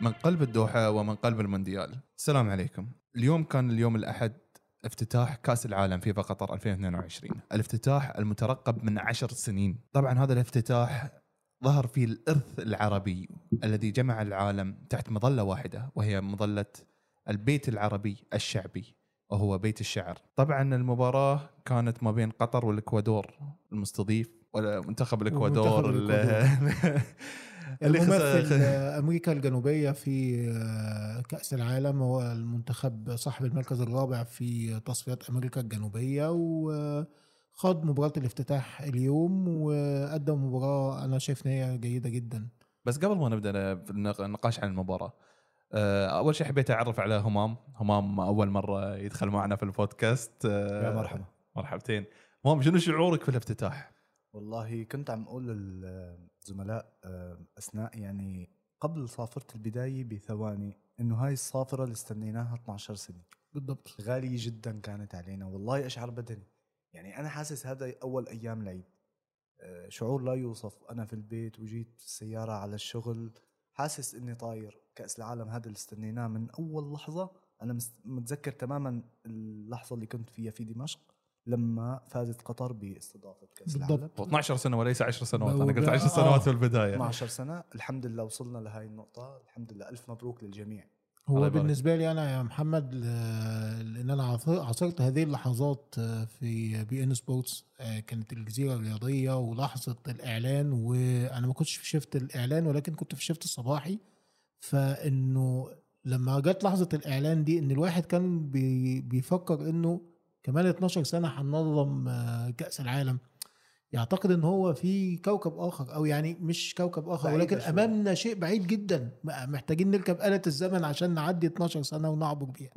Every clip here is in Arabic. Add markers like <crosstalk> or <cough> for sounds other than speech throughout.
من قلب الدوحة ومن قلب المونديال. السلام عليكم. اليوم كان اليوم الأحد افتتاح كأس العالم فيفا قطر 2022 الافتتاح المترقب من عشر سنين. طبعا هذا الافتتاح ظهر فيه الإرث العربي الذي جمع العالم تحت مظلة واحدة وهي مظلة البيت العربي الشعبي وهو بيت الشعر. طبعا المباراة كانت ما بين قطر والإكوادور المستضيف ولا منتخب الإكوادور. <laughs> الممثل خسر- <laughs> أمريكا الجنوبية في آه، كأس العالم هو المنتخب صاحب المركز الرابع في تصفيات أمريكا الجنوبية وخاض مباراة الافتتاح اليوم وقدم مباراة أنا شايف إن هي جيدة جدا. بس قبل ما نبدأ النقاش عن المباراة. آه، أول شيء حبيت أعرف على همام. همام أول مرة يدخل معنا في البودكاست. آه، يا مرحبا. مرحبتين. همام شنو شعورك في الافتتاح؟ والله كنت عم أقول للزملاء آه، أثناء يعني قبل صافره البداية بثواني إنه هاي الصافره اللي استنيناها 12 سنة. بالضبط. غالية جدا كانت علينا والله أشعر بدني. يعني أنا حاسس هذا أول أيام العيد آه، شعور لا يوصف. أنا في البيت وجيت السياره على الشغل حاسس إني طاير. كأس العالم هذا اللي استنيناه من أول لحظة أنا متذكر تماما اللحظة اللي كنت فيها في دمشق. لما فازت قطر باستضافة كأس بالضبط. العالم 12 سنه وليس 10 سنوات. أنا قلت آه. 10 سنوات في البداية. 12 سنة. الحمد لله وصلنا لهي النقطة. الحمد لله. ألف مبروك للجميع. هو يبارك. بالنسبة لي أنا يا محمد ل- لأن أنا عاصر- عاصرت هذه اللحظات آه، في beIN Sports آه، كانت الجزيرة الرياضية ولحظه الإعلان وأنا ما كنتش في shift الإعلان ولكن كنت في shift الصباحي. فإنه لما جت لحظة الإعلان دي إن الواحد كان بي بيفكر إنه كمان 12 سنة هننظم آه، كأس العالم. يعتقد إن هو في كوكب آخر أو يعني مش كوكب آخر ولكن شوية. أمامنا شيء بعيد جدا. محتاجين نركب آلة الزمن عشان نعدي 12 سنة ونعبر بيها.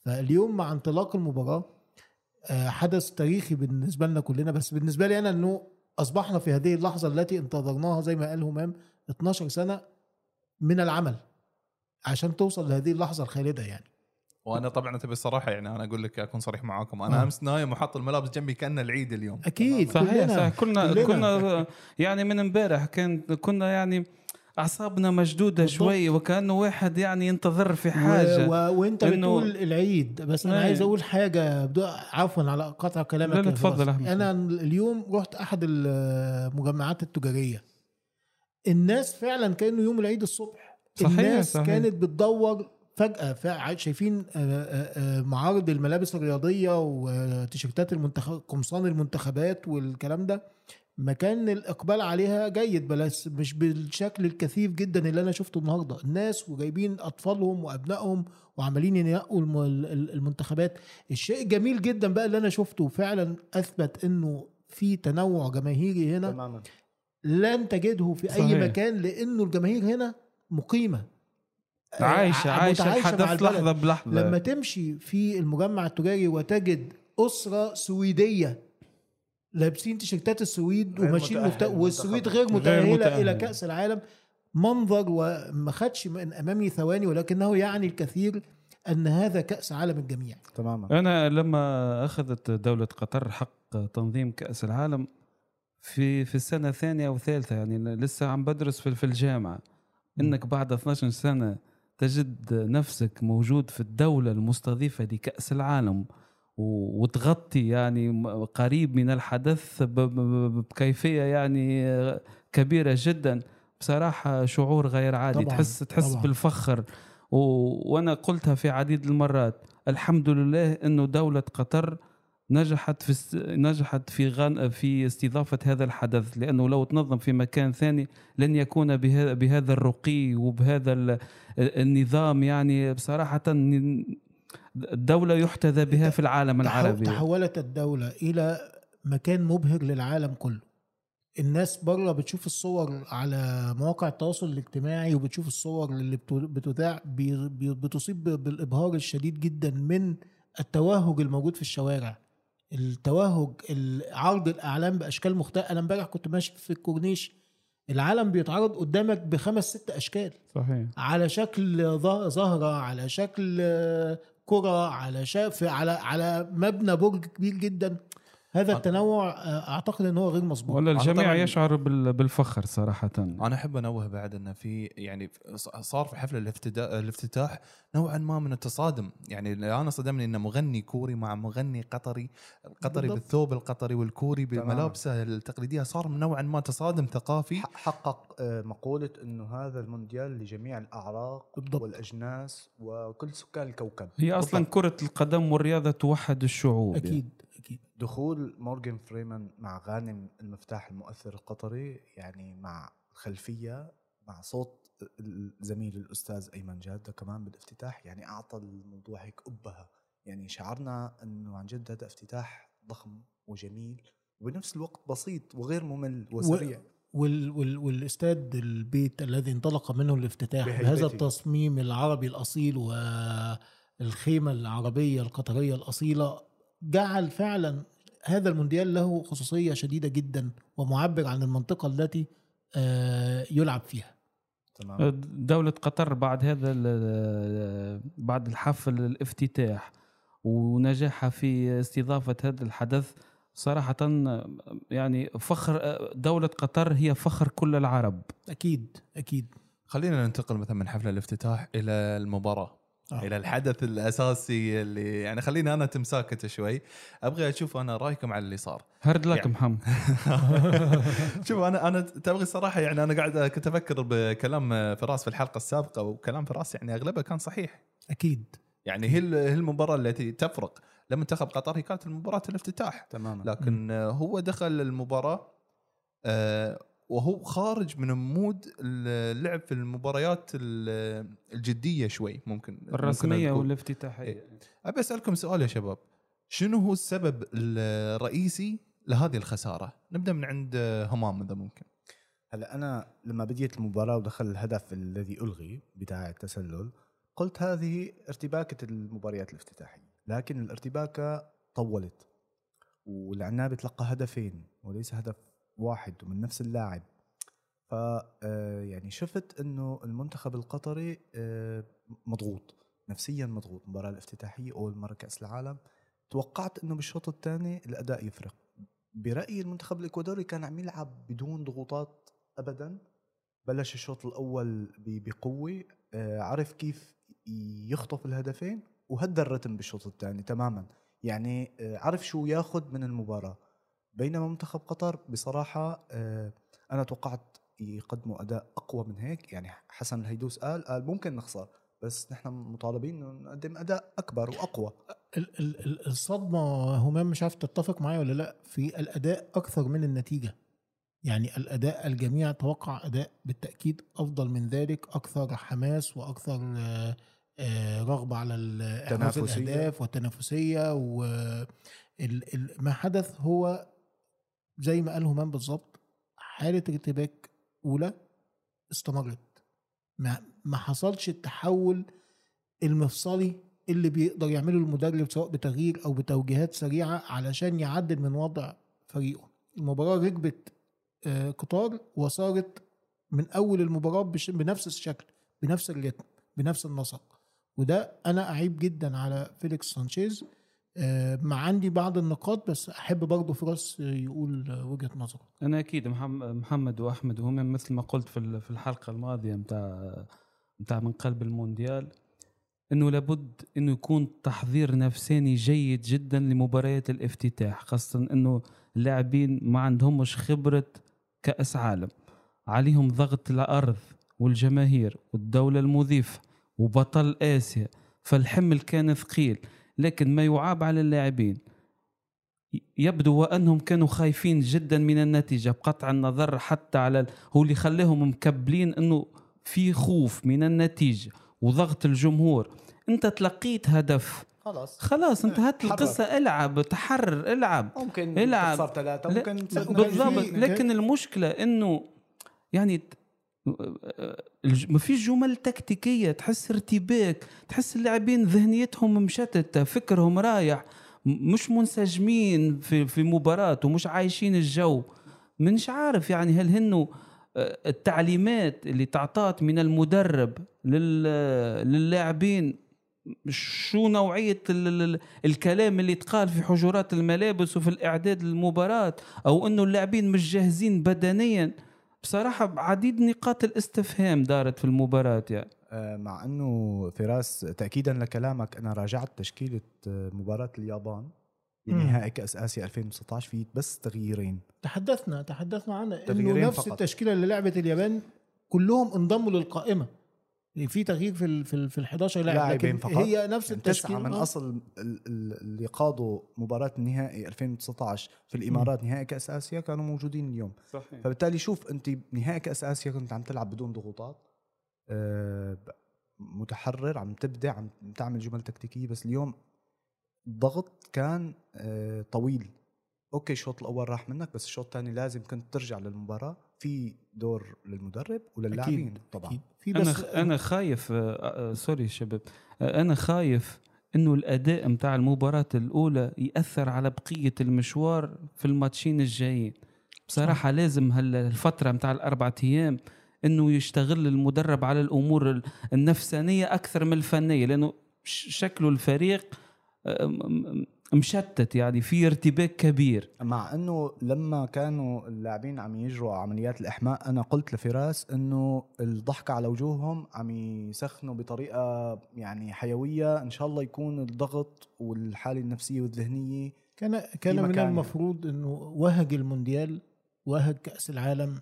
فاليوم مع انطلاق المباراة آه، حدث تاريخي بالنسبة لنا كلنا. بس بالنسبة لي أنا إنه أصبحنا في هذه اللحظة التي انتظرناها زي ما قال همام 12 سنة من العمل عشان توصل لهذه اللحظة الخالدة يعني. وأنا طبعا تبي الصراحه يعني أنا أقول لك أكون صريح معاكم أنا آه. أمس نايم وحاط الملابس جنبي كأنه العيد اليوم أكيد صحيح كلنا صحيح كنا كلنا. كنا يعني من امبارح كان كنا يعني أعصابنا مشدودة بالضبط. شوي وكأنه واحد يعني ينتظر في و... حاجة و... وأنت إنه- بتقول العيد بس أنا إيه. عايز أقول حاجة بدو... عفوا على قطع كلامك لا، لا، اتفضل. أحمد. أنا اليوم رحت أحد المجمعات التجارية الناس فعلا كانوا يوم العيد الصبح صحيح، الناس صحيح. كانت بتدور فجأة شايفين آه، آه، آه، معارض الملابس الرياضية وتيشيرتات المنتخب قمصان المنتخبات والكلام ده. مكان الإقبال عليها جيد بس مش بالشكل الكثيف جدا اللي أنا شفته النهارده. الناس وجايبين أطفالهم وأبنائهم وعمالين ينقوا الم- ال- المنتخبات. الشيء الجميل جدا بقى اللي أنا شفته فعلا أثبت إنه في تنوع جماهيري هنا تماما. لن تجده في أي صحيح. مكان لأنه الجماهير هنا مقيمة. عايشة عايشة الحدث. لحظة بلحظة لما تمشي في المجمع التجاري وتجد أسرة سويدية لابسين تيشيرتات السويد وماشيين. والسويد. غير غير متأهلة متأهل. إلى كأس العالم منظر وما خدش من أمامي ثواني ولكنه يعني الكثير أن هذا كأس عالم الجميع تماما أنا لما أخذت دولة قطر حق تنظيم كأس العالم في في السنة الثانية أو الثالثة يعني لسه عم بدرس في في الجامعة إنك بعد 12 سنة تجد نفسك موجود في الدولة المستضيفة لكأس العالم وتغطي يعني قريب من الحدث ب- ب- بكيفية يعني كبيرة جدا. بصراحة شعور غير عادي. طبعاً، تحس تحس طبعاً. بالفخر. و... وأنا قلتها في عديد المرات. الحمد لله إنه دولة قطر نجحت في است... نجحت في غن... في استضافة هذا الحدث لأنه لو تنظم في مكان ثاني لن يكون بهذا بهذا الرقي وبهذا ال... النظام. يعني بصراحة الدولة يحتذى بها في العالم العربي. تحولت الدولة إلى مكان مبهر للعالم كله. الناس بره بتشوف الصور على مواقع التواصل الاجتماعي وبتشوف الصور اللي بت- بتذاع بتصيب بالإبهار الشديد جدا من التوهج الموجود في الشوارع. التوهج ال- عرض الأعلام بأشكال مختلفه أنا امبارح كنت ماشي في الكورنيش العالم بيتعرض قدامك بخمس ست أشكال. صحيح. على شكل زهرة على شكل آه، كرة على شاف على على مبنى برج كبير جدا. هذا التنوع آه، أعتقد إن هو غير مظبوط ولا الجميع يشعر بال- بالفخر صراحة أنا أحب أنوه بعد انه في يعني صار في حفل الافتتاح الافتتاح نوعا ما من التصادم يعني أنا صدمني انه مغني كوري مع مغني قطري القطري بالضبط. بالثوب القطري والكوري. بملابسه التقليدية صار نوعا ما تصادم ثقافي حقق آه، مقولة إنه هذا المونديال لجميع الأعراق بالضبط. والأجناس وكل سكان الكوكب هي أصلا بالضبط. كرة القدم والرياضة توحد الشعوب يعني. أكيد. دخول مورغان فريمان مع غانم المفتاح المؤثر القطري يعني مع خلفية مع صوت الزميل الأستاذ أيمن جادة كمان بالافتتاح يعني أعطى الموضوع هيك أبهة. يعني شعرنا أنه عن جد هذا افتتاح ضخم وجميل وبنفس الوقت بسيط وغير ممل وسريع. وال وال والاستاد البيت الذي انطلق منه الافتتاح. بهذا التصميم العربي الأصيل والخيمة العربية القطرية الأصيلة جعل فعلا هذا المونديال له خصوصية شديدة جدا ومعبر عن المنطقة التي آه، يلعب فيها. تمام. دولة قطر بعد هذا ال- بعد الحفل الافتتاح ونجاحها في استضافة هذا الحدث صراحة يعني فخر دولة قطر هي فخر كل العرب. أكيد أكيد. خلينا ننتقل مثلا من حفل الافتتاح إلى المباراة. آه. إلى الحدث الأساسي اللي يعني خليني أنا تمساكته شوي. أبغى أشوف أنا رأيكم على اللي صار. hard luck يعني- محمد. <laughs> شوف أنا أنا تبغي الصراحه يعني أنا قاعد كنت أفكر بكلام فراس في الحلقة السابقة وكلام فراس يعني أغلبه كان صحيح. أكيد. يعني هي هي المباراة التي تفرق. لمنتخب قطر هي كانت المباراة الافتتاح. تماما. لكن آه، هو دخل المباراة آه، وهو خارج من mood اللعب في المباريات ال- الجدية شوي ممكن ممكن الرسمية نقول. والافتتاحية أبي أسألكم سؤال يا شباب شنو هو السبب الرئيسي لهذه الخسارة؟ نبدأ من عند همام إذا ممكن. هلا أنا لما بديت المباراة ودخل الهدف الذي ألغي بتاع التسلل قلت هذه ارتباكة المباريات الافتتاحية لكن الارتباكة طولت والعنابي تلقى هدفين وليس هدف واحد ومن نفس اللاعب. ف آه، يعني شفت إنه المنتخب القطري آه، مضغوط نفسيا مضغوط. المباراه الافتتاحية أول مرة كأس العالم. توقعت إنه بالشوط الثاني الأداء يفرق. برأيي المنتخب الإكوادوري كان عم يلعب بدون ضغوطات ابدا. بلش الشوط الأول بقوة آه، عرف كيف يخطف الهدفين وهدى الرتم بالشوط الثاني تماما. يعني عرف شو ياخذ من المباراة. بينما منتخب قطر بصراحة آه، أنا توقعت يقدموا أداء أقوى من هيك. يعني حسن الهيدوس قال قال ممكن نخسر بس نحن مطالبين إنه نقدم أداء أكبر وأقوى. ال- ال- ال- الصدمة همام مش عارف تتفق معايا ولا لأ في الأداء أكثر من النتيجة. يعني الأداء الجميع توقع أداء بالتأكيد أفضل من ذلك أكثر حماس وأكثر آه، آه، رغبة على إحراز. الأهداف والتنافسية وما حدث هو زي ما قال همام بالظبط حالة ارتباك أولى استمرت. ما ما حصلش التحول المفصلي اللي بيقدر يعمله المدرب سواء بتغيير أو بتوجيهات سريعة علشان يعدل من وضع فريقه. المباراة ركبت آه، قطار وصارت من أول المباراة بنفس الشكل بنفس الريتم بنفس النسق. وده أنا أعيب جدا على فيليكس سانشيز مع عندي بعض النقاط بس أحب برضه فراس آه، يقول آه، وجهة نظره. أنا أكيد محم- محمد وأحمد وهم مثل ما قلت في الحلقة الماضية متاع متاع من قلب المونديال إنه لابد إنه يكون تحضير نفساني جيد جدا لمباريات الافتتاح خاصة إنه اللاعبين ما عندهمش خبرة كأس عالم. عليهم ضغط الأرض والجماهير والدولة المضيفة وبطل آسيا فالحمل كان ثقيل. لكن ما يعاب على اللاعبين. يبدو وأنهم كانوا خايفين جدا من النتيجة بقطع النظر حتى على هو اللي خلاهم مكبلين إنه في خوف من النتيجة وضغط الجمهور. أنت تلقيت هدف. خلاص. خلاص انتهت حرر. القصة. العب تحرر العب. ممكن العب. ممكن تصير بالضبط. لكن المشكلة إنه يعني ما فيش جمل تكتيكية تحس ارتباك تحس اللاعبين ذهنيتهم مشتته فكرهم رايح مش منسجمين في في مباراة ومش عايشين الجو. منش عارف يعني هل هنو آه، التعليمات اللي تعطات من المدرب لل- للاعبين شو ال الكلام اللي يتقال في حجرات الملابس وفي الإعداد للمباراة أو إنه اللاعبين مش جاهزين بدنيا؟ بصراحة عديد نقاط الاستفهام دارت في المباراة يعني. آه، مع إنه فراس تاكيدا لكلامك أنا راجعت تشكيلة آه، مباراة اليابان بنهائي كأس آسيا 2019 في بس تغييرين. تحدثنا تحدثنا عنها إنه تغييرين نفس فقط. التشكيلة اللي لعبت اليابان كلهم انضموا للقائمة. في تغيير في ال في ال في ال 11 لاعب لاعبين لكن فقط. هي نفس يعني التشكيل تسعة من. أصل ال- ال- اللي قادوا مباراة النهائي 2019 في الإمارات نهائي كأس آسيا كانوا موجودين اليوم. صحيح. فبالتالي شوف أنت نهائي كأس آسيا كنت عم تلعب بدون ضغوطات ب- متحرر عم تبدع عم تعمل جمل تكتيكية بس اليوم الضغط كان آه، طويل. okay الشوط الأول راح منك بس الشوط الثاني لازم كنت ترجع للمباراة. في دور للمدرب وللاعبين طبعا. أكيد. في أنا بس خ- أنا خايف آه، آه، sorry شباب. آه، أنا خايف إنه الأداء متاع المباراة الأولى يأثر على بقية المشوار في الماتشين الجايين. بصراحة لازم هالفتره متاع الاربع أيام إنه يشتغل المدرب على الأمور ال- النفسانية أكثر من الفنية لأنه شكله الفريق مشتت يعني في ارتباك كبير. مع إنه لما كانوا اللاعبين عم يجروا عمليات الإحماء أنا قلت لفراس إنه الضحكه على وجوههم عم يسخنوا بطريقة يعني حيوية. إن شاء الله يكون الضغط والحالة النفسية والذهنية كان كان من. المفروض إنه وهج المونديال وهج كأس العالم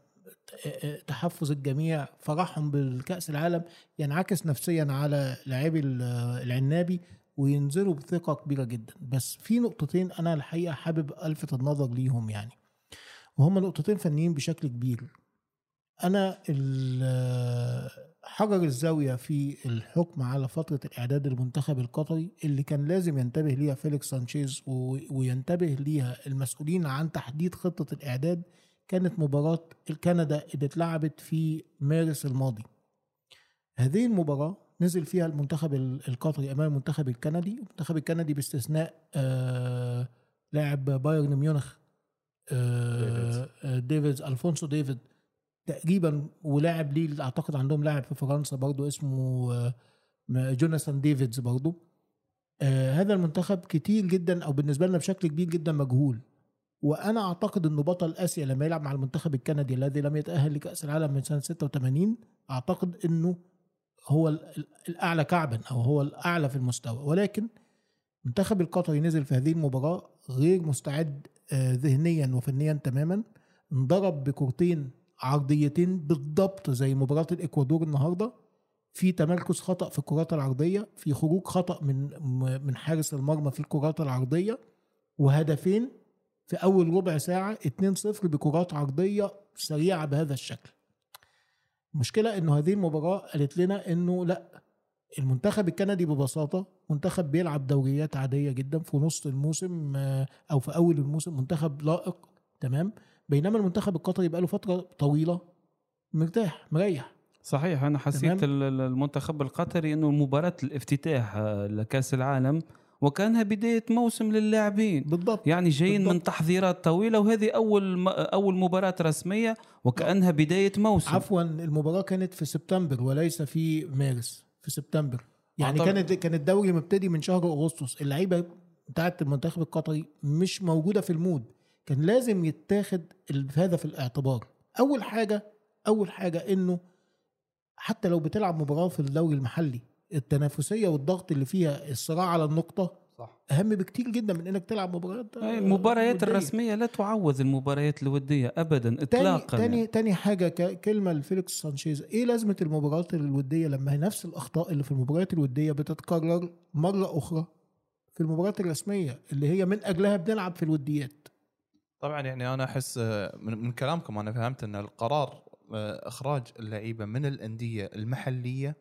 تحفز الجميع فرحهم بالكاس العالم ينعكس نفسيا على لاعبي ال- العنابي. وينزلوا بثقة كبيرة جدا. بس في نقطتين أنا الحقيقة حابب ألفت النظر ليهم يعني. وهم نقطتين فنيين بشكل كبير. أنا حجر الزاوية في الحكم على فترة الإعداد المنتخب القطري اللي كان لازم ينتبه ليها فيليكس سانشيز وينتبه ليها المسؤولين عن تحديد خطة الإعداد كانت مباراة الكندا اللي اتلعبت في مارس الماضي. هذه المباراة نزل فيها المنتخب ال- القطري أمام المنتخب الكندي. المنتخب الكندي باستثناء آه لاعب بايرن ميونخ آه آه، ديفيدز ألفونسو ديفيد تقريبا ولاعب اللي أعتقد عندهم لاعب في فرنسا برضو اسمه آه، جوناثان ديفيدز برضو. آه هذا المنتخب كتير جدا أو بالنسبة لنا بشكل كبير جدا مجهول. وأنا أعتقد إنه بطل آسيا لما يلعب مع المنتخب الكندي الذي لم يتأهل لكأس العالم من سنة 86 أعتقد إنه هو ال- ال- الأعلى كعبا أو هو الأعلى في المستوى. ولكن المنتخب القطري نزل في هذه المباراة غير مستعد آه، ذهنيا وفنيا تماما. انضرب بكورتين عرضيتين بالضبط زي مباراة الإكوادور النهارده. في تمركز خطأ في الكرات العرضية في خروج خطأ من من حارس المرمى في الكرات العرضية وهدفين في أول ربع ساعة 2-0 بكرات عرضية سريعة بهذا الشكل. المشكلة إنه هذه المباراة قالت لنا إنه لأ المنتخب الكندي ببساطة منتخب بيلعب دوريات عادية جدا في نص الموسم آه، أو في أول الموسم منتخب لائق تمام بينما المنتخب القطري بقاله فترة طويلة مرتاح مريح صحيح أنا حسيت تمام. ال- ال- المنتخب القطري إنه مباراة الافتتاح آه، لكأس العالم وكانها بداية موسم للاعبين. بالضبط. يعني جايين من بالضبط. تحضيرات طويلة وهذه أول أول مباراة رسمية وكأنها بداية موسم. عفوا المباراة كانت في سبتمبر وليس في مارس في سبتمبر. يعني أعتقد- كانت كان الدوري مبتدي من شهر أغسطس. اللعيبة بتاعت المنتخب القطري مش موجودة في المود. كان لازم يتاخد هذا في الاعتبار. أول حاجة أول حاجة إنه حتى لو بتلعب مباراة في الدوري المحلي التنافسية والضغط اللي فيها الصراع على النقطة صح أهم بكتير جدا من إنك تلعب مباريات آه، المباريات ودية. الرسمية لا تعوض المباريات الودية ابدا تاني اطلاقا تاني يعني. تاني حاجة ك- كلمة لفيليكس سانشيز إيه لازمة المباريات الودية لما هي نفس الأخطاء اللي في المباريات الودية بتتكرر مرة أخرى في المباريات الرسمية اللي هي من أجلها بنلعب في الوديات طبعا يعني أنا أحس آه، من, من كلامكم أنا فهمت إن القرار آه، إخراج اللعيبة من الأندية المحلية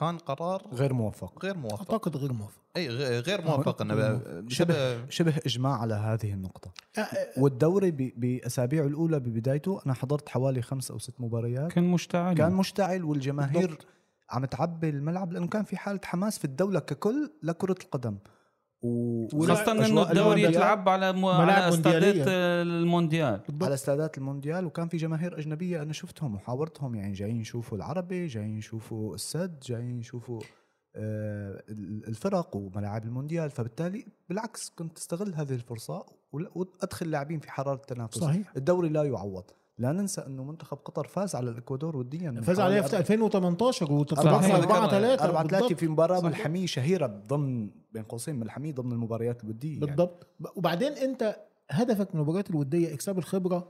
كان قرار غير موفق. غير موفق. أعتقد غير موافق أي غير موفق إنه شبه شبه إجماع على هذه النقطة. آه، آه، والدوري ب- باسابيعه الأولى ببدايته أنا حضرت حوالي خمس أو ست مباريات. كان مشتعل. كان مشتعل والجماهير بالضبط. عم تعبي الملعب لأنه كان في حالة حماس في الدولة ككل لكرة القدم. و... خاصه إنه الدوري يتلعب على م... على ملاعب استادات. المونديال. على بالضبط استادات المونديال وكان في جماهير أجنبية أنا شفتهم وحاورتهم يعني جايين يشوفوا العربي جايين يشوفوا السد جايين يشوفوا آه، ال- الفرق وملاعب المونديال. فبالتالي بالعكس كنت تستغل هذه الفرصة وأدخل لاعبين في حرارة التنافس. صحيح. الدوري لا يعوض. لا ننسى انه منتخب قطر فاز على الاكوادور وديا فاز عليها في 2018 أربعة وتطلعنا صحيح. 4 3 4 3 في مباراه. ملحميه شهيره ضمن بين قوسين ملحميه ضمن المباريات الوديه يعني. بالضبط وبعدين انت هدفك من المباريات الوديه اكساب الخبره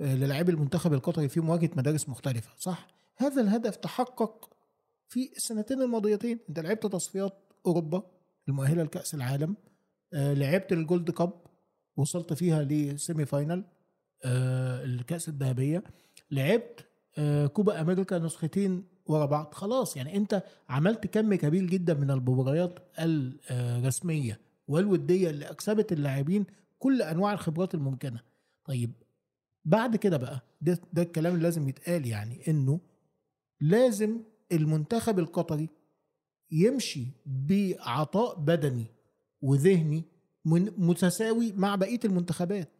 آه، للاعبي المنتخب القطري في مواجهه مدارس مختلفه صح هذا الهدف تحقق في السنتين الماضيتين انت لعبت تصفيات اوروبا المؤهله لكاس العالم آه، لعبت ال Gold Cup وصلت فيها لسيمي فاينل آه، الكأس الذهبية. لعبت آه، كوبا أمريكا نسختين ورا بعض. خلاص يعني أنت عملت كم كبير جدا من المباريات الرسمية والودية اللي أكسبت اللاعبين كل أنواع الخبرات الممكنة. طيب بعد كده بقى ده, ده الكلام اللي لازم يتقال يعني إنه لازم المنتخب القطري يمشي بعطاء بدني وذهني متساوي مع بقية المنتخبات.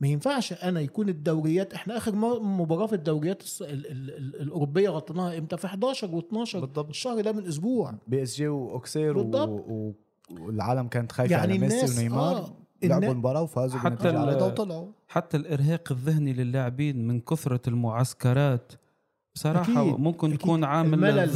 ما ينفعش أنا يكون الدوريات إحنا آخر مباراة في الدوريات الأوروبية غطيناها إمتى؟ في 11 و12 بالضبط. الشهر ده من أسبوع. PSG وأوكسير و... والعالم كانت خايفة يعني على ميسي ونيمار آه، لعبوا المباراة وفازوا حتى عريضه وطلعوا. حتى الإرهاق الذهني للاعبين من كثرة المعسكرات بصراحة أكيد، ممكن أكيد. يكون عامل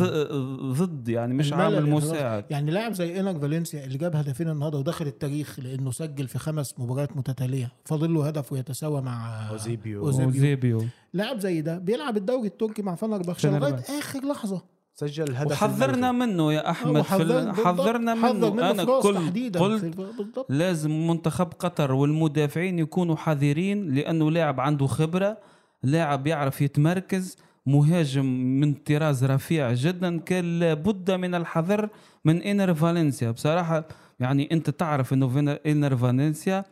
ضد يعني مش عامل. مساعد يعني لاعب زي انر فالنسيا اللي جاب هدفين النهارده ودخل التاريخ لأنه سجل في خمس مباريات متتالية فاضل له هدف ويتساوى مع أوزيبيو أوزيبيو. وزيبيو لاعب زي ده بيلعب الدوري التركي مع فنربخشة لغاية. آخر لحظة سجل الهدف وحذرنا. منه يا أحمد في حذرنا حذر منه أنا فراس قلت لازم منتخب قطر والمدافعين يكونوا حذرين لأنه لاعب عنده خبرة لاعب يعرف يتمركز مهاجم من طراز رفيع جدا كان لابد من الحذر من انر فالنسيا. بصراحة يعني أنت تعرف إنه انر فالنسيا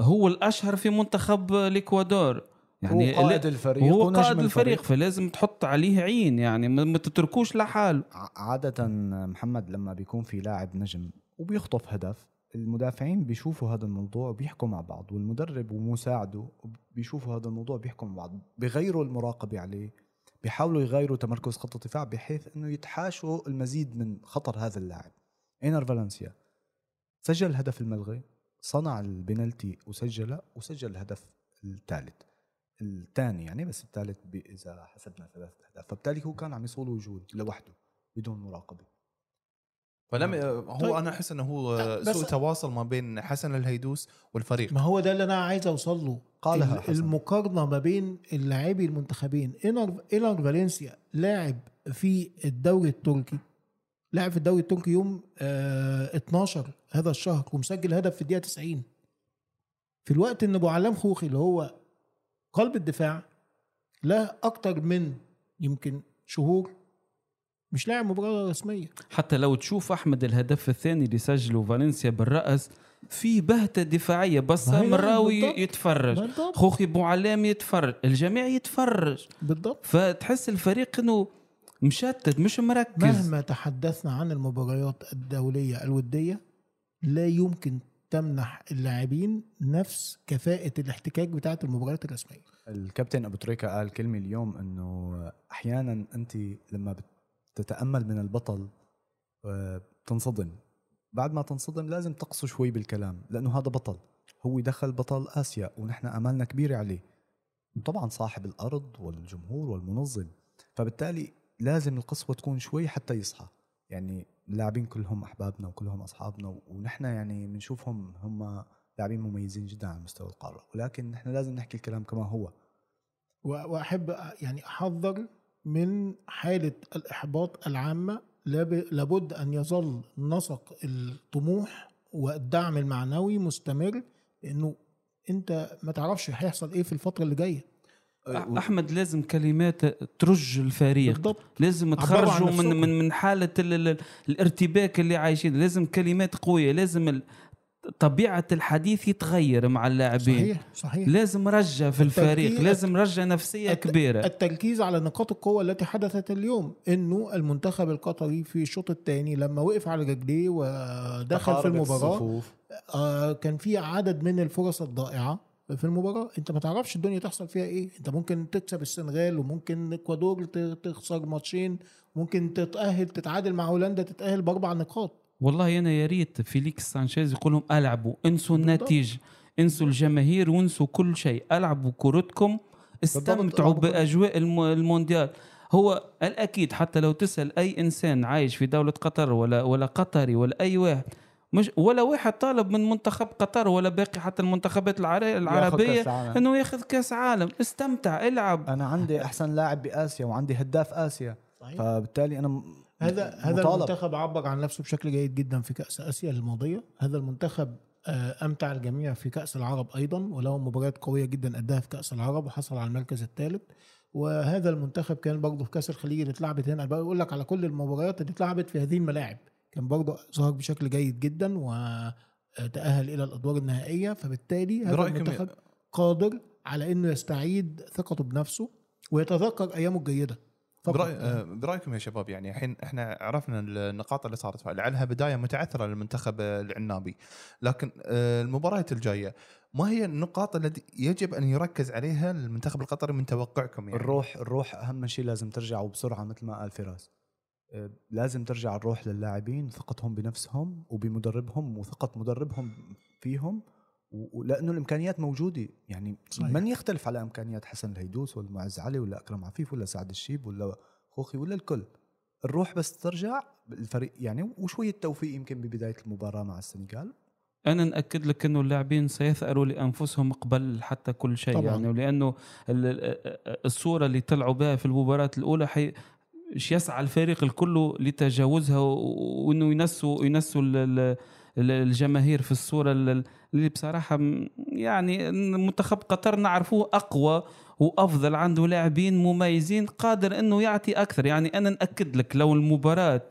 هو الأشهر في منتخب الإكوادور. يعني هو قائد الفريق هو قائد الفريق. فلازم تحط عليه عين. يعني ما تتركوش لحاله. ع- عادة محمد لما بيكون في لاعب نجم وبيخطف هدف المدافعين بيشوفوا هذا الموضوع وبيحكوا مع بعض والمدرب ومساعده بيشوفوا هذا الموضوع بيحكوا مع بعض بيغيروا المراقبة عليه بيحاولوا يغيروا تمركز خط الدفاع بحيث إنه يتحاشوا المزيد من خطر هذا اللاعب. إينر فالنسيا سجل الهدف الملغي صنع البنالتي وسجله وسجل الهدف الثالث الثاني يعني بس الثالث اذا حسبنا ثلاث أهداف فبالتالي هو كان عم يصول وجود لوحده بدون مراقبة. فلم هو طيب. أنا أحس إنه هو سوء تواصل ما بين حسن الهيدوس والفريق. ما هو ده اللي أنا عايز أوصل له. قالها ال- حسن. المقارنة ما بين اللاعبي المنتخبين. انر انر فالنسيا لاعب في الدوري التركي لاعب في الدوري التركي يوم آه 12 هذا الشهر ومسجل هدف في الدقيقة 90 في الوقت إن أبو علام خوخي اللي هو قلب الدفاع لا أكتر من يمكن شهور مش لاعب مباراة رسمية. حتى لو تشوف أحمد الهدف الثاني اللي سجله فالنسيا بالرأس في بهتة دفاعية بس مراوي بالضبط. يتفرج. بالضبط. خوخي أبو علام يتفرج. الجميع يتفرج. بالضبط. فتحس الفريق إنه مشتت مش مركز. مهما تحدثنا عن المباريات الدولية الودية لا يمكن تمنح اللاعبين نفس كفاءة الاحتكاك بتاعة المباريات الرسمية. الكابتن أبو تريكة قال كلمة اليوم إنه أحيانا أنت لما بتتامل من البطل آه، بتنصدم بعد ما تنصدم لازم تقصوا شوي بالكلام لأنه هذا بطل. هو دخل بطل آسيا ونحن امالنا كبيره عليه. طبعا صاحب الأرض والجمهور والمنظم. فبالتالي لازم القسوه تكون شوي حتى يصحى. يعني اللاعبين كلهم أحبابنا وكلهم أصحابنا ونحن يعني بنشوفهم هم لاعبين مميزين جدا على مستوى القارة. ولكن نحن لازم نحكي الكلام كما هو. و- وأحب يعني أحذر من حالة الإحباط العامة لاب- لابد أن يظل نسق الطموح والدعم المعنوي مستمر لأنه أنت ما تعرفش هيحصل إيه في الفترة اللي جاية. أحمد لازم كلمات ترج الفريق. بالضبط. لازم تخرجوا من. من من حالة ال ال الارتباك اللي عايشين. لازم كلمات قوية. لازم طبيعة الحديث يتغير مع اللاعبين. صحيح صحيح. لازم رجع في الفريق لازم رجع نفسية الت- كبيرة. التركيز على نقاط القوة التي حدثت اليوم إنه المنتخب القطري في الشوط الثاني لما وقف على رجليه ودخل في الصفوف. آه كان في عدد من الفرص الضائعة في المباراة. أنت ما تعرفش الدنيا تحصل فيها إيه. أنت ممكن تكسب السنغال وممكن الاكوادور تخسر ماتشين ممكن تتأهل تتعادل مع هولندا تتأهل بأربع نقاط. والله أنا يا ريت فيليكس سانشيز يقول لهم ألعبوا انسوا. النتيجه انسوا الجماهير وانسوا كل شيء ألعبوا كرتكم استمتعوا. بأجواء الم- المونديال هو الأكيد حتى لو تسأل أي إنسان عايش في دولة قطر ولا ولا قطري ولا أي واحد مش ولا واحد طالب من منتخب قطر ولا باقي حتى المنتخبات العربية. إنه ياخذ كأس عالم استمتع العب أنا عندي أحسن لاعب بآسيا وعندي هداف آسيا صحيح. فبالتالي أنا هذا هذا مطالب. المنتخب عبر عن نفسه بشكل جيد جدا في كأس آسيا الماضية. هذا المنتخب آه، أمتع الجميع في كأس العرب أيضا وله مباريات قوية جدا أداها في كأس العرب وحصل على المركز الثالث. وهذا المنتخب كان برضه في كأس الخليج اللي اتلعبت هنا. بقول لك على كل المباريات اللي اتلعبت في هذه الملاعب كان برضه ظهر بشكل جيد جدا وتاهل إلى الأدوار النهائية. فبالتالي هذا المنتخب قادر على إنه يستعيد ثقته بنفسه ويتذكر أيامه الجيدة. برأي آه، برأيكم يا شباب يعني الحين إحنا عرفنا النقاط اللي صارت لعلها بداية متعثرة للمنتخب العنابي. لكن آه، المباريات الجاية ما هي النقاط التي يجب أن يركز عليها المنتخب القطري من توقعكم يعني؟ الروح الروح أهم شيء لازم ترجع وبسرعه مثل ما قال فراس. آه، لازم ترجع الروح للاعبين ثقتهم بنفسهم وبمدربهم وثقة مدربهم فيهم ولأنه الإمكانيات موجودة يعني صحيح. من يختلف على إمكانيات حسن الهيدوس ولا معز علي ولا أكرم عفيف ولا سعد الشيب ولا خوخي ولا الكل الروح بس ترجع الفريق يعني وشوية توفيق يمكن ببداية المباراة مع السنغال أنا ناكد لك إنه اللاعبين سيثأروا لأنفسهم قبل حتى كل شيء طبعاً. يعني ولأنه ال- الصورة اللي طلعوا بها في المباراة الأولى حي يسعى الفريق الكل لتجاوزها وإنه ينسوا ينسوا الجماهير في الصورة ال- اللي بصراحة يعني منتخب قطر نعرفوه أقوى وأفضل عنده لاعبين مميزين قادر إنه يعطي أكثر. يعني أنا نأكد لك لو المباراة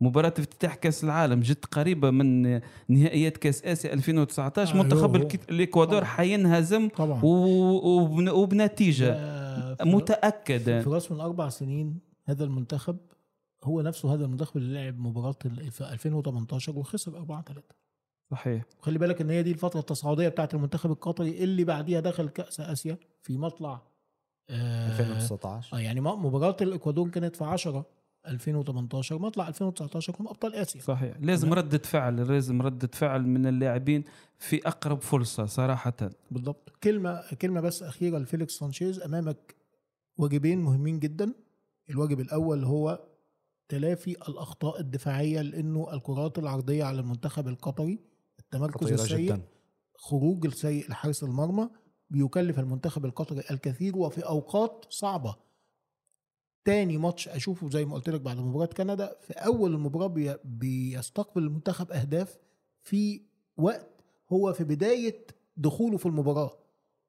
مباراة افتتاح كأس العالم جت قريبة من نهائيات كأس آسيا 2019 آه، منتخب هو- الإكوادور. حينهزم وبنتيجة في- متأكدة. في راس من أربع سنين هذا المنتخب هو نفسه هذا المنتخب اللي لعب مباراة ال- في 2018 وخسر 4 3 صحيح. خلي بالك إن هي دي الفترة التصاعدية بتاعت المنتخب القطري اللي بعديها دخل كأس آسيا في مطلع آه 2019 آه يعني مباراة الإكوادور كانت في 10 2018 مطلع 2019 هم أبطال آسيا. صحيح. لازم تمام. ردة فعل لازم ردة فعل من اللاعبين في أقرب فرصة صراحة. بالضبط. كلمة كلمة بس أخيرة لفيليكس سانشيز أمامك واجبين مهمين جدا. الواجب الأول هو تلافي الأخطاء الدفاعية لأنه الكرات العرضية على المنتخب القطري التمركز السيء جدا. خروج السيء لحارس المرمى بيكلف المنتخب القطري الكثير وفي أوقات صعبة. تاني ماتش أشوفه زي ما قلت لك بعد مباراة كندا في أول المباراة بي بيستقبل المنتخب أهداف في وقت هو في بداية دخوله في المباراة.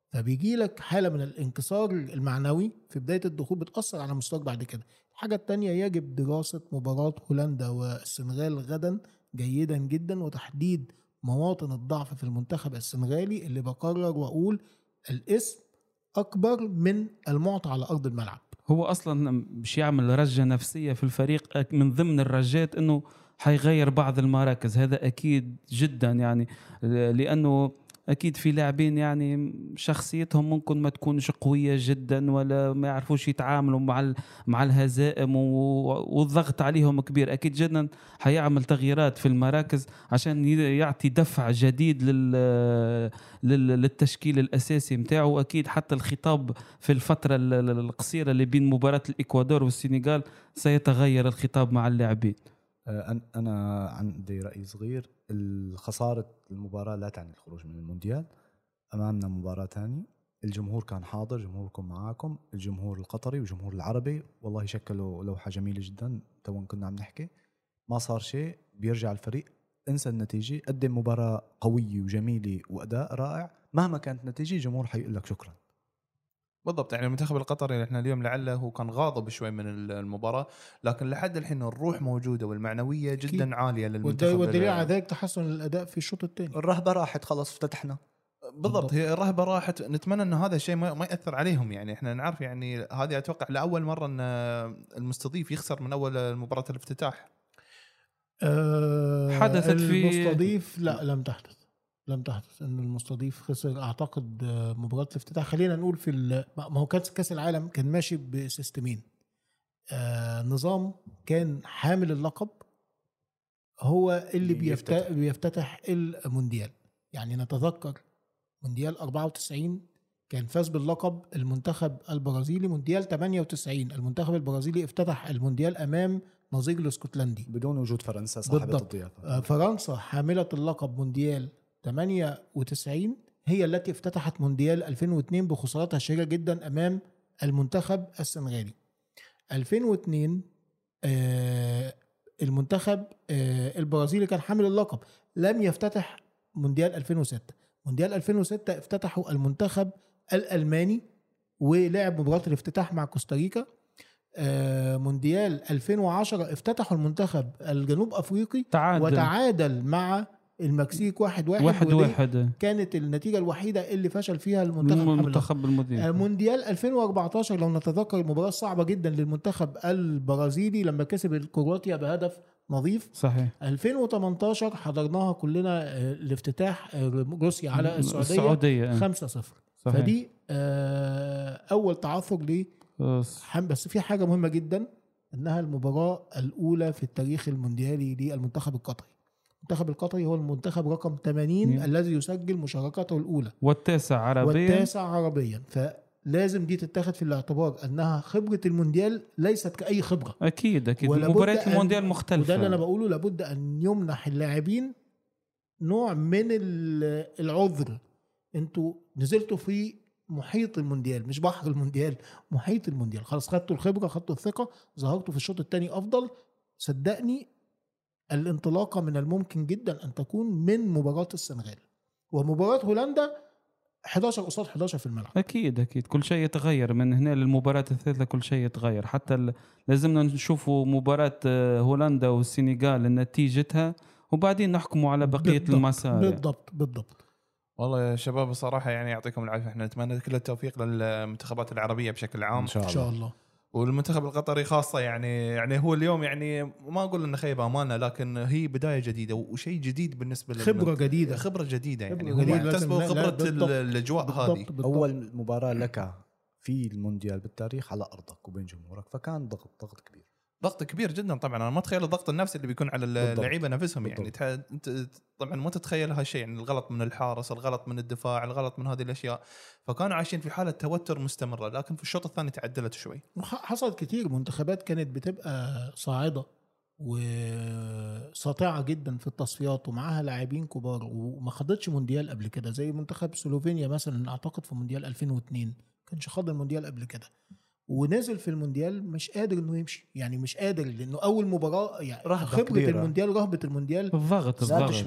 فبيجي لك حالة من الانكسار المعنوي في بداية الدخول بتأثر على مستواك بعد كده. الحاجة التانية يجب دراسة مباراة هولندا والسنغال غدا جيدا جدا وتحديد مواطن الضعف في المنتخب السنغالي اللي بقرر وأقول الاسم أكبر من المعطى على أرض الملعب. هو أصلا مش يعمل رجة نفسية في الفريق من ضمن الرجات أنه حيغير بعض المراكز. هذا أكيد جدا يعني لأنه أكيد في لاعبين يعني شخصيتهم ممكن ما تكونش قوية جدا ولا ما يعرفوش يتعاملوا مع مع الهزائم والضغط عليهم كبير. أكيد جدا حيعمل تغييرات في المراكز عشان يعطي دفع جديد لل لل- للتشكيل الأساسي متاعه. وأكيد حتى الخطاب في الفترة ال- ال- القصيرة اللي بين مباراة الإكوادور والسنغال سيتغير الخطاب مع اللاعبين. أنا عندي رأي صغير. خساره المباراة لا تعني الخروج من المونديال. أمامنا مباراة ثانية. الجمهور كان حاضر جمهوركم معاكم. الجمهور القطري والجمهور العربي. والله شكلوا لوحة جميلة جدا. تو كنا عم نحكي. ما صار شيء. بيرجع الفريق. انسى النتيجة. قدم مباراة قوية وجميلة وأداء رائع. مهما كانت النتيجة الجمهور حيقول لك شكرا. بالضبط يعني المنتخب القطري إحنا اليوم لعله هو كان غاضب شوي من المباراة لكن لحد الحين الروح موجودة والمعنوية جدا أكيد. عالية للمنتخب والدليل على ذلك تحسن الأداء في الشوط الثاني. الرهبة راحت خلاص افتتحنا. بالضبط هي الرهبة راحت نتمنى انه هذا الشيء ما ما يأثر عليهم يعني إحنا نعرف يعني هذه أتوقع لأول مرة إن المستضيف يخسر من أول مباراة الافتتاح. أه حدثت في- المستضيف لا لم تحدث. لم تحدث إن المستضيف خسر. أعتقد آه، مباراة الافتتاح خلينا نقول في ال- ما هو كأس كأس العالم كان ماشي بسيستمين. آه نظام كان حامل اللقب هو اللي بيفت- يفتتح. بيفتتح المونديال. يعني نتذكر مونديال 94 كان فاز باللقب المنتخب البرازيلي. مونديال 98 المنتخب البرازيلي افتتح المونديال أمام نظير الاسكتلندي بدون وجود فرنسا صاحبة. الضيافة. آه، فرنسا حاملة اللقب مونديال 98 هي التي افتتحت مونديال 2002 بخسارتها الشهيرة جدا أمام المنتخب السنغالي. 2002 آه، المنتخب آه، البرازيلي كان حامل اللقب لم يفتتح مونديال 2006 مونديال 2006 افتتحوا المنتخب الألماني ولعب مباراة الافتتاح مع كوستاريكا. آه، مونديال 2010 افتتحوا المنتخب الجنوب أفريقي. تعادل. وتعادل مع المكسيك واحد واحد, واحد واحد. كانت النتيجة الوحيدة اللي فشل فيها المنتخب. المنتخب آه، المدير مونديال 2014 لو نتذكر المباراة الصعبة جدا للمنتخب البرازيلي لما كسب الكرواتيا بهدف نظيف. صحيح. 2018 حضرناها كلنا آه، الافتتاح آه، روسيا على السعودية السعودية 5-0 صحيح. فدي آه، أول تعثر ليه بس- في حاجة مهمة جدا إنها المباراة الأولى في التاريخ المونديالي للمنتخب القطري. المنتخب القطري هو المنتخب رقم 80 مم. الذي يسجل مشاركته الأولى. والتاسع عربيا. والتاسع عربيا. فلازم دي تتاخد في الاعتبار أنها خبرة المونديال ليست كأي خبرة. أكيد أكيد. مباريات المونديال مختلفة. وده اللي أنا بقوله لابد أن يمنح اللاعبين نوع من ال- العذر. أنتوا نزلتوا في محيط المونديال مش بحر المونديال محيط المونديال. خلاص خدتوا الخبرة خدتوا الثقة ظهرتوا في الشوط الثاني أفضل. صدقني الانطلاقة من الممكن جدا أن تكون من مباراة السنغال. ومباراة هولندا 11 قصاد 11 في الملعب. أكيد أكيد. كل شيء يتغير من هنا للمباراة الثالثة كل شيء يتغير. حتى ال... لازمنا نشوفوا مباراة آه، هولندا والسنغال نتيجتها وبعدين نحكموا على بقية بالضبط، المسار بالضبط بالضبط. والله يا شباب بصراحة يعني يعطيكم العافية. إحنا نتمنى كل التوفيق للمنتخبات العربية بشكل عام. إن شاء إن الله شاء الله. والمنتخب القطري خاصة يعني يعني هو اليوم يعني ما أقول إنه خيب أمانة لكن هي بداية جديدة وشيء جديد بالنسبة للمن- خبرة جديدة خبرة جديدة يعني خبرة لازم- اكتسبوا لا- لا، خبرة بالضبط. الأجواء هذه بالضبط. أول مباراة لك في المونديال بالتاريخ على أرضك وبين جمهورك فكان ضغط ضغط كبير ضغط كبير جدا طبعا. أنا ما أتخيل الضغط النفسي اللي بيكون على. اللعيبة نفسهم يعني. بالضبط. أنت طبعا ما تتخيل هالشيء يعني الغلط من الحارس الغلط من الدفاع الغلط من هذه الأشياء. فكانوا عايشين في حالة توتر مستمرة لكن في الشوط الثاني تعدلت شوي. حصلت كتير. منتخبات كانت بتبقى صاعدة وساطعه جدا في التصفيات ومعاها لاعبين كبار وما خدتش مونديال قبل كده. زي منتخب سلوفينيا مثلا أعتقد في مونديال 2002 كانش خد المونديال قبل كده. ونزل في المونديال مش قادر إنه يمشي. يعني مش قادر لأنه أول مباراة يعني رهبة خبرة كبيرة. المونديال رهبة المونديال. الضغط لا الضغط.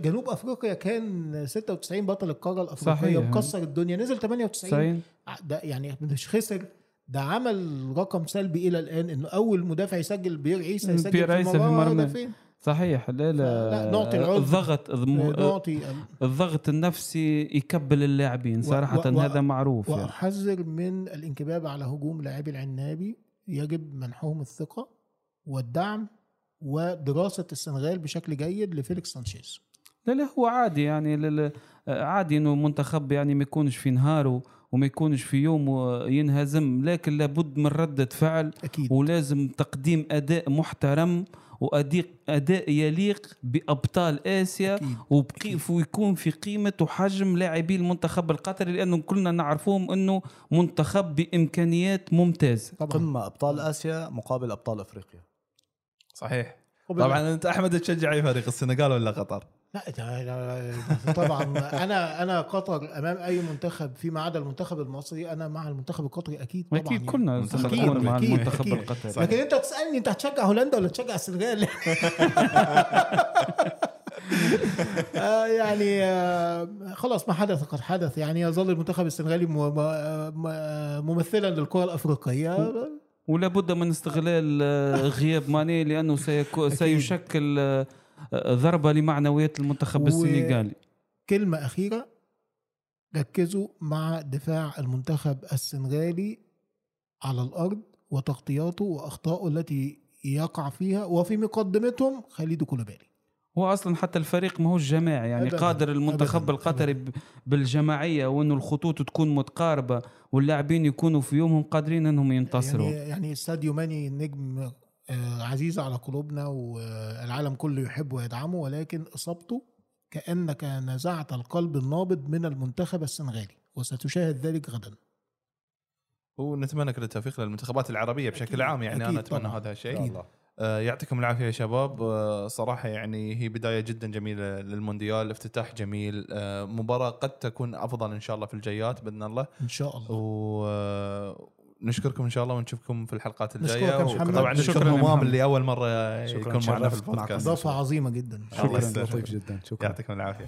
جنوب أفريقيا كان 96 بطل القارة الأفريقية صحيح. ومكسر الدنيا. نزل 98 90 ده يعني مش خسر. ده عمل رقم سلبي إلى الآن إنه أول مدافع يسجل بير عيسى يسجل في عيسى في المباراه مرمى. هدفين صحيح لا لا, نعطي. الضغط الض- نعطي الضغط النفسي يكبل اللاعبين صراحة و- و- هذا معروف يعني. وأحذر من الانكباب على هجوم لاعبي العنابي. يجب منحهم الثقة والدعم ودراسة السنغال بشكل جيد لفيليكس سانشيز. لا لا هو عادي يعني عادي إنه منتخب يعني ما يكونش في نهاره وما يكونش في يوم ينهزم لكن لابد من ردة فعل أكيد. ولازم تقديم أداء محترم واداء أداء يليق بأبطال آسيا وبقيف ويكون في قيمة وحجم لاعبي المنتخب القطري لأنه كلنا نعرفوهم إنه منتخب بإمكانيات ممتازه قمه أبطال آسيا مقابل أبطال أفريقيا. صحيح. طبعا طبعا. أنت أحمد تشجع أي فريق السنغال ولا قطر؟ لا طبعا <laughs> أنا أنا قطر أمام أي منتخب فيما عدا المنتخب المصري أنا مع المنتخب القطري أكيد طبعا أكيد يعني. كلنا القطري. مع أكيد، المنتخب. القطري. لكن أنت تسألني أنت هتشجع هولندا ولا تشجع السنغال <laughs> آه يعني آه خلاص ما حدث قد حدث يعني يظل المنتخب السنغالي ممثلا للكرة الأفريقية ولا بد من استغلال آه، غياب ماني لأنه. سيشكل ضربه لمعنويات المنتخب و- السنغالي كلمة أخيرة ركزوا مع دفاع المنتخب السنغالي على الأرض وتغطياته وأخطائه التي يقع فيها وفي مقدمتهم خليدو كولوبالي هو أصلا حتى الفريق ما هوش جماعي يعني أبداً. قادر المنتخب أبداً. القطري بالجماعية وإنه الخطوط تكون متقاربة واللاعبين يكونوا في يومهم قادرين إنهم ينتصروا يعني يعني ساديو ماني نجم آه، عزيز على قلوبنا والعالم كله يحبه ويدعمه ولكن إصابته كأنك نزعت القلب النابض من المنتخب السنغالي وستشاهد ذلك غدا. ونتمنى كل التوفيق للمنتخبات العربية بشكل أكيد. عام يعني أكيد أنا أتمنى طبعاً. هذا الشيء الله. آه، يعطيكم العافية يا شباب. آه، صراحة يعني هي بداية جدا جميلة للمونديال افتتاح جميل. آه، مباراة قد تكون أفضل إن شاء الله في الجايات بإذن الله. إن شاء الله. ونشكركم إن شاء الله ونشوفكم في الحلقات الجاية. طبعا نشكر شكراً محمد. اللي أول مرة يكون معنا في. البودكاست إضافة عظيمة جدا شكرا. لطيف جدا شكرا يعطيكم العافية